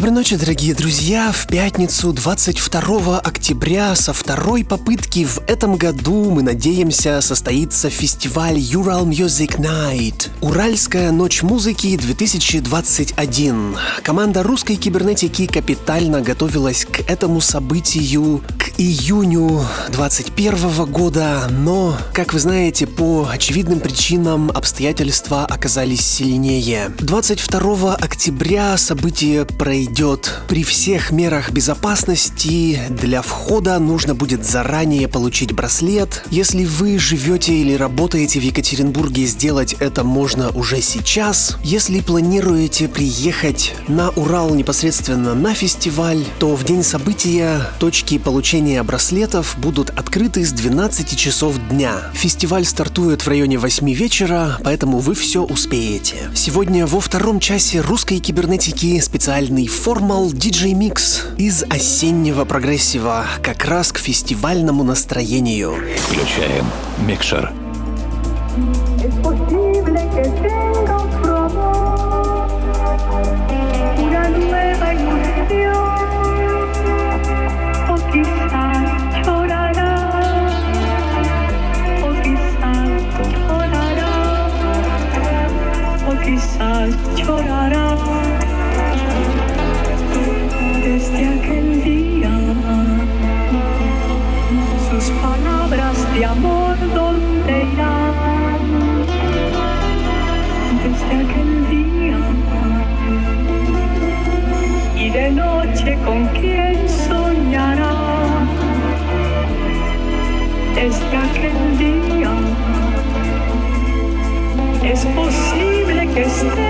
Доброй ночи, дорогие друзья! В пятницу 22 октября со второй попытки в этом году мы надеемся состоится фестиваль Ural Music Night. Уральская ночь музыки 2021. Команда русской кибернетики капитально готовилась к этому событию июню 2021 года, но, как вы знаете, по очевидным причинам обстоятельства оказались сильнее. 22 октября событие идет. При всех мерах безопасности для входа нужно будет заранее получить браслет. Если вы живете или работаете в Екатеринбурге, сделать это можно уже сейчас. Если планируете приехать на Урал непосредственно на фестиваль, то в день события точки получения браслетов будут открыты с 12 часов дня. Фестиваль стартует в районе 8 вечера, поэтому вы все успеете. Сегодня во втором часе русской кибернетики специальный Formal DJ Mix из осеннего прогрессива как раз к фестивальному настроению. Включаем микшер. quizás llorará desde aquel día. Sus palabras de amor, ¿dónde irán? Desde aquel día. Y de noche con quién soñará. Desde aquel día. Es posible que esté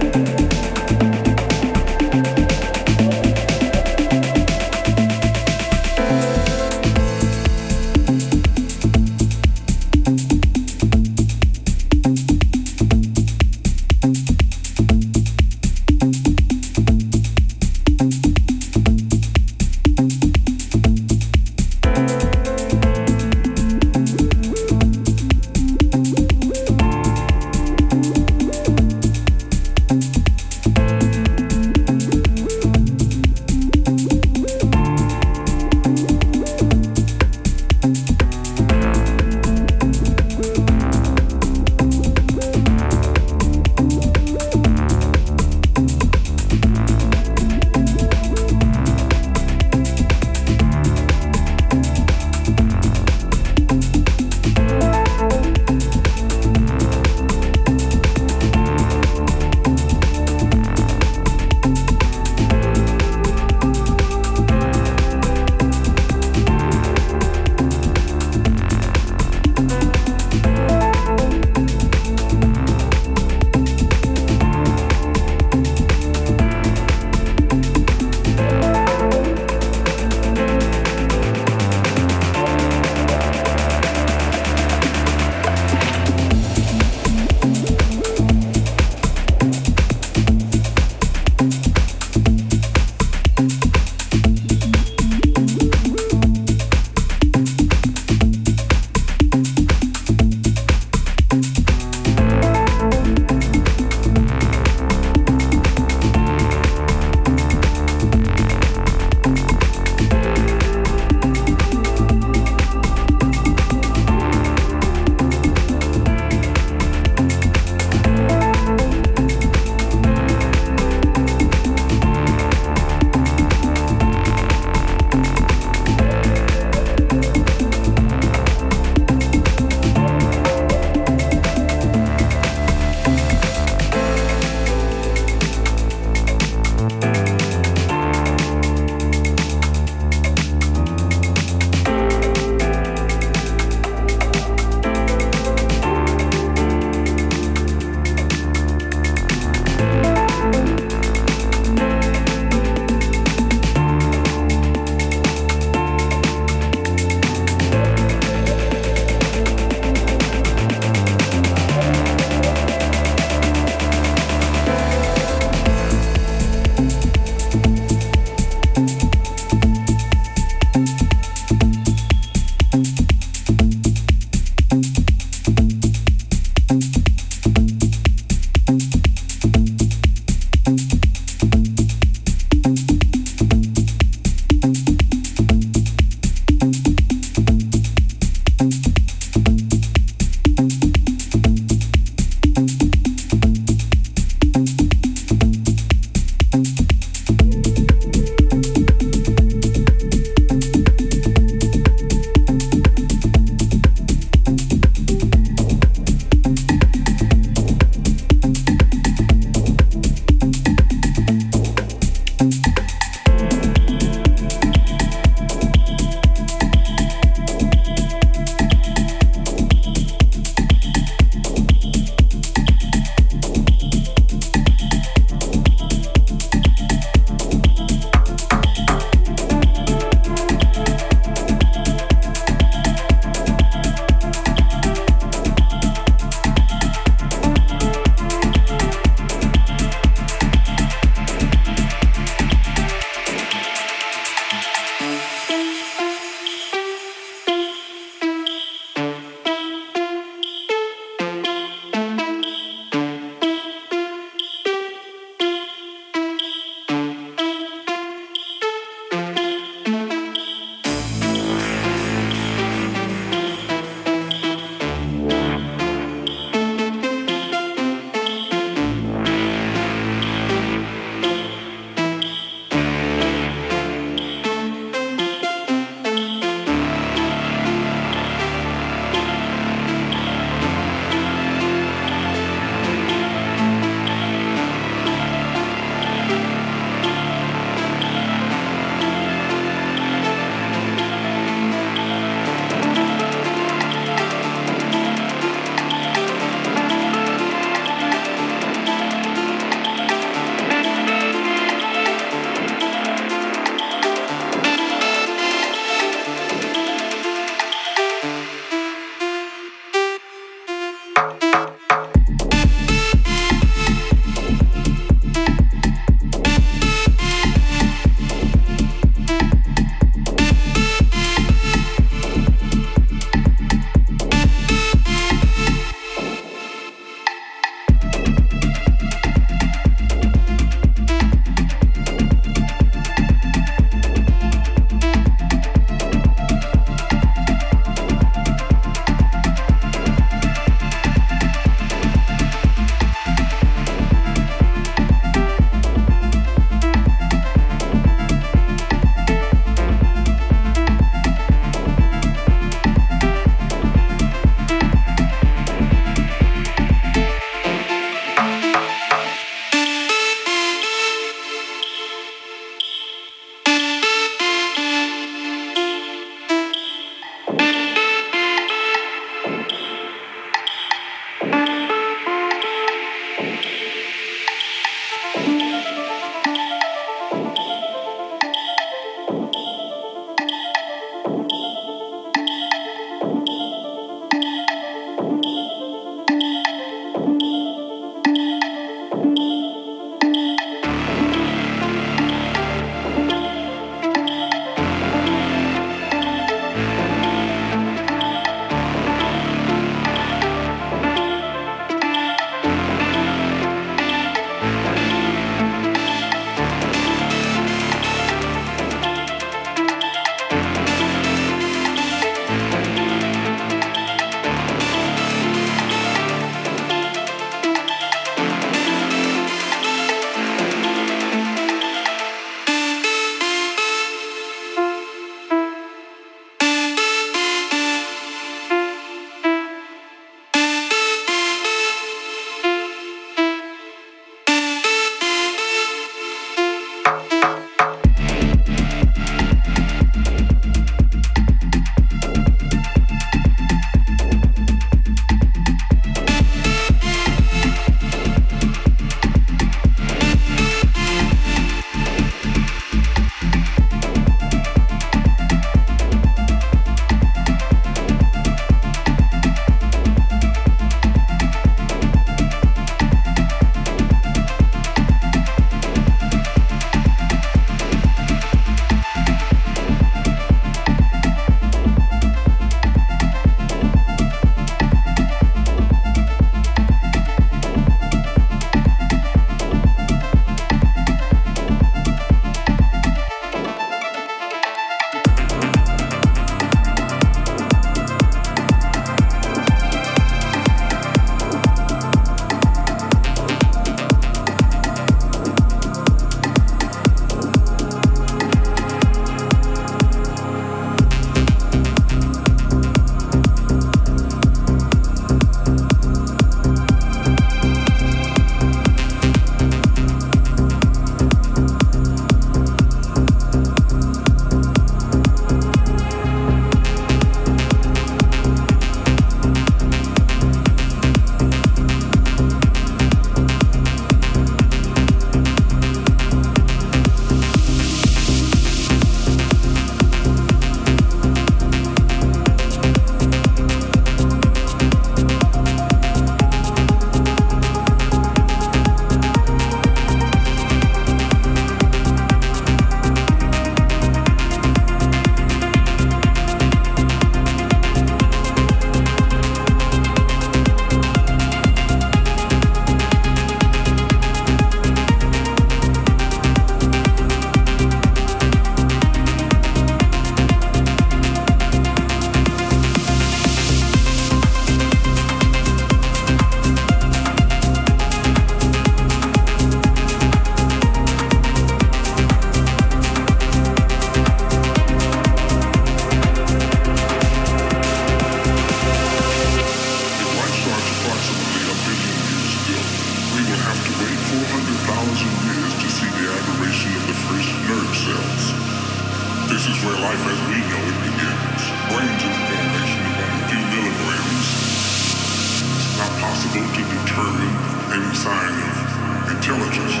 sign of intelligence.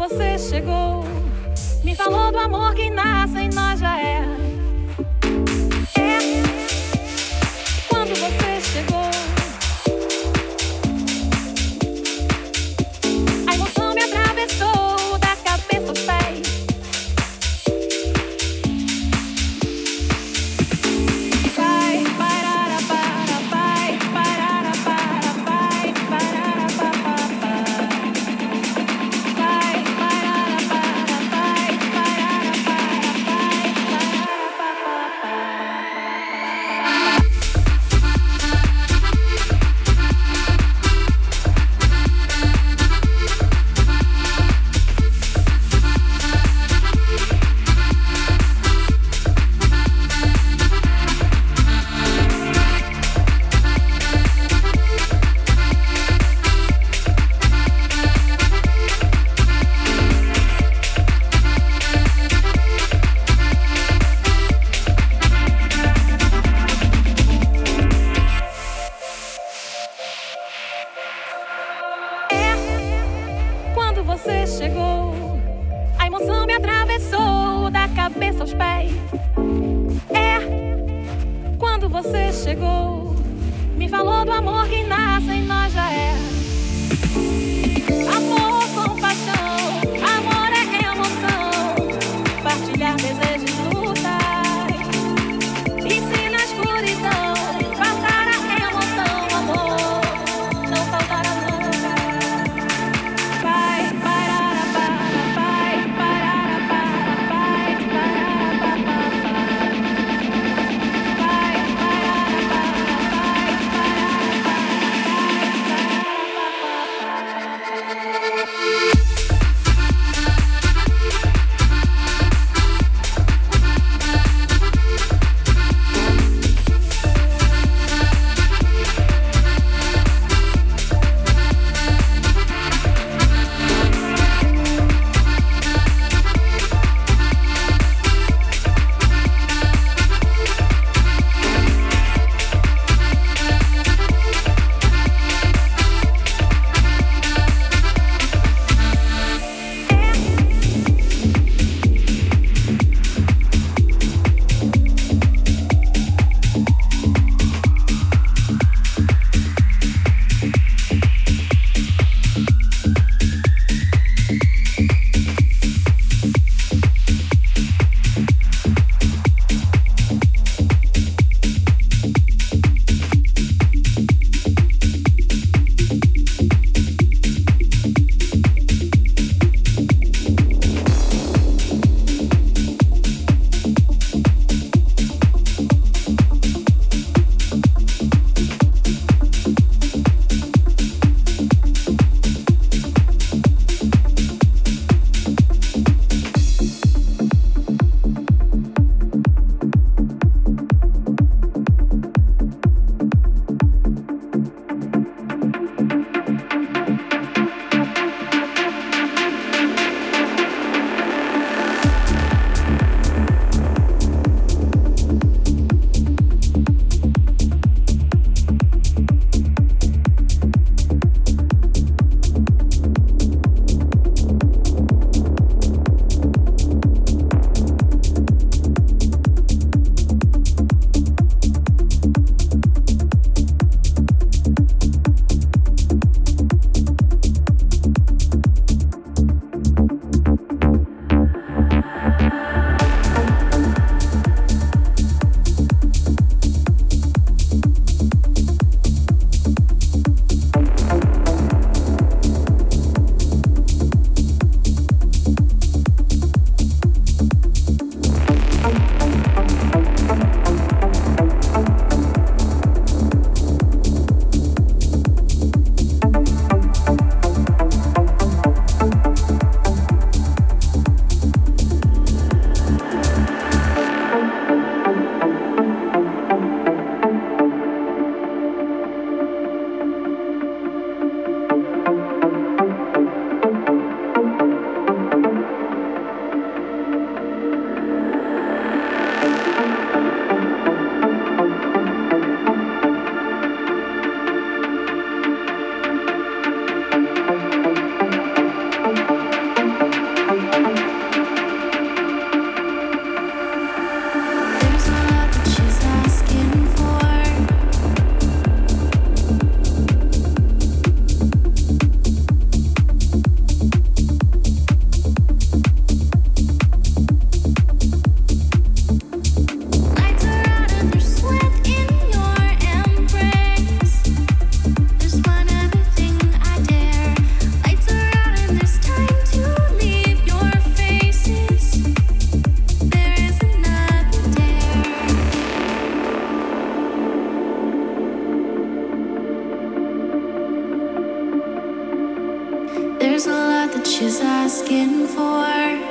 você chegou, me falou do amor que nasce em nós já é. She's asking for.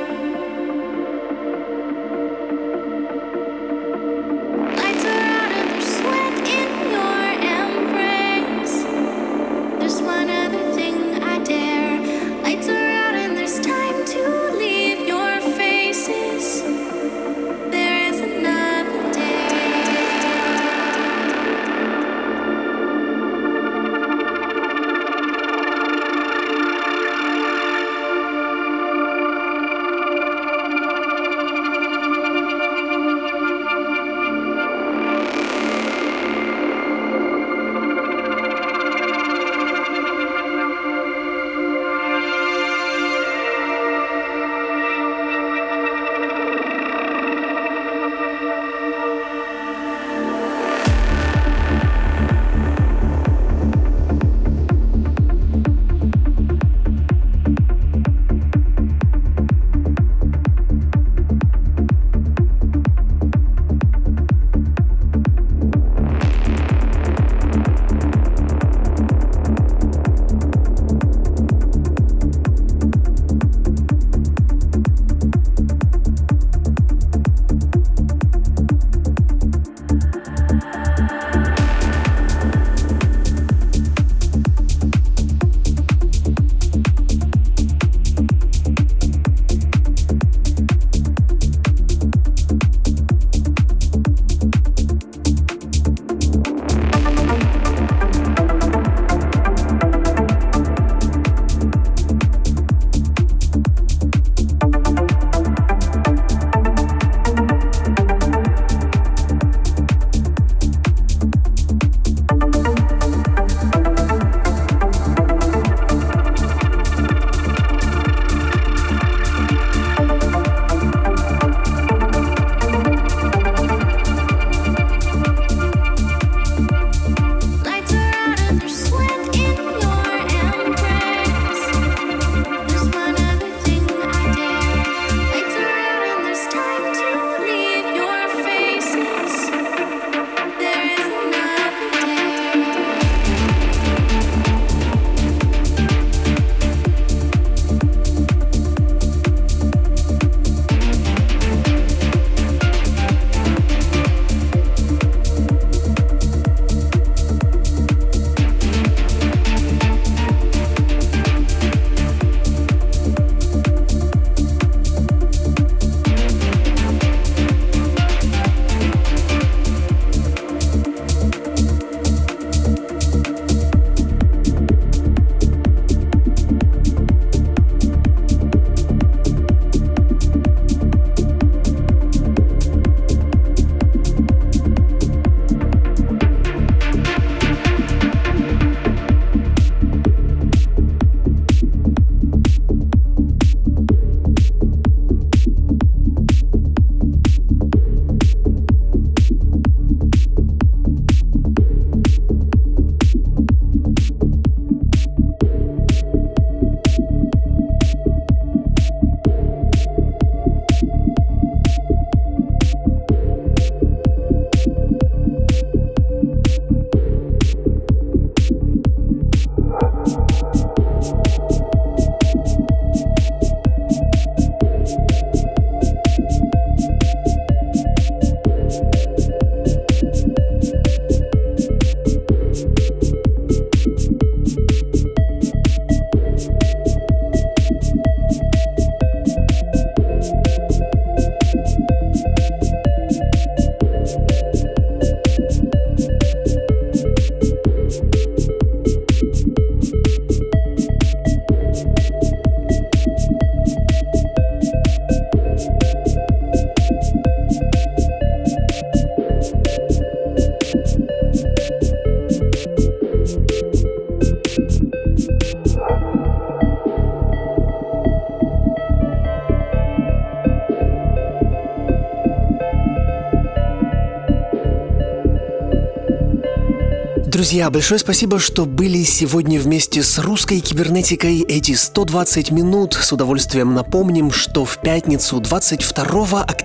Друзья, большое спасибо, что были сегодня вместе с русской кибернетикой эти 120 минут. С удовольствием напомним, что в пятницу 22 октября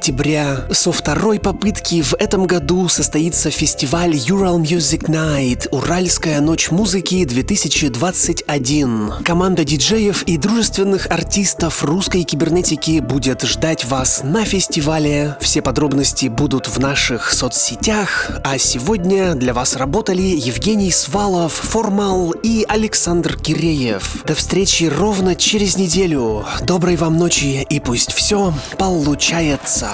со второй попытки в этом году состоится фестиваль Ural Music Night Уральская ночь музыки 2021. Команда диджеев и дружественных артистов русской кибернетики будет ждать вас на фестивале. Все подробности будут в наших соцсетях, а сегодня для вас работали Евгений Свалов, Формал и Александр Киреев. До встречи ровно через неделю. Доброй вам ночи и пусть все получается.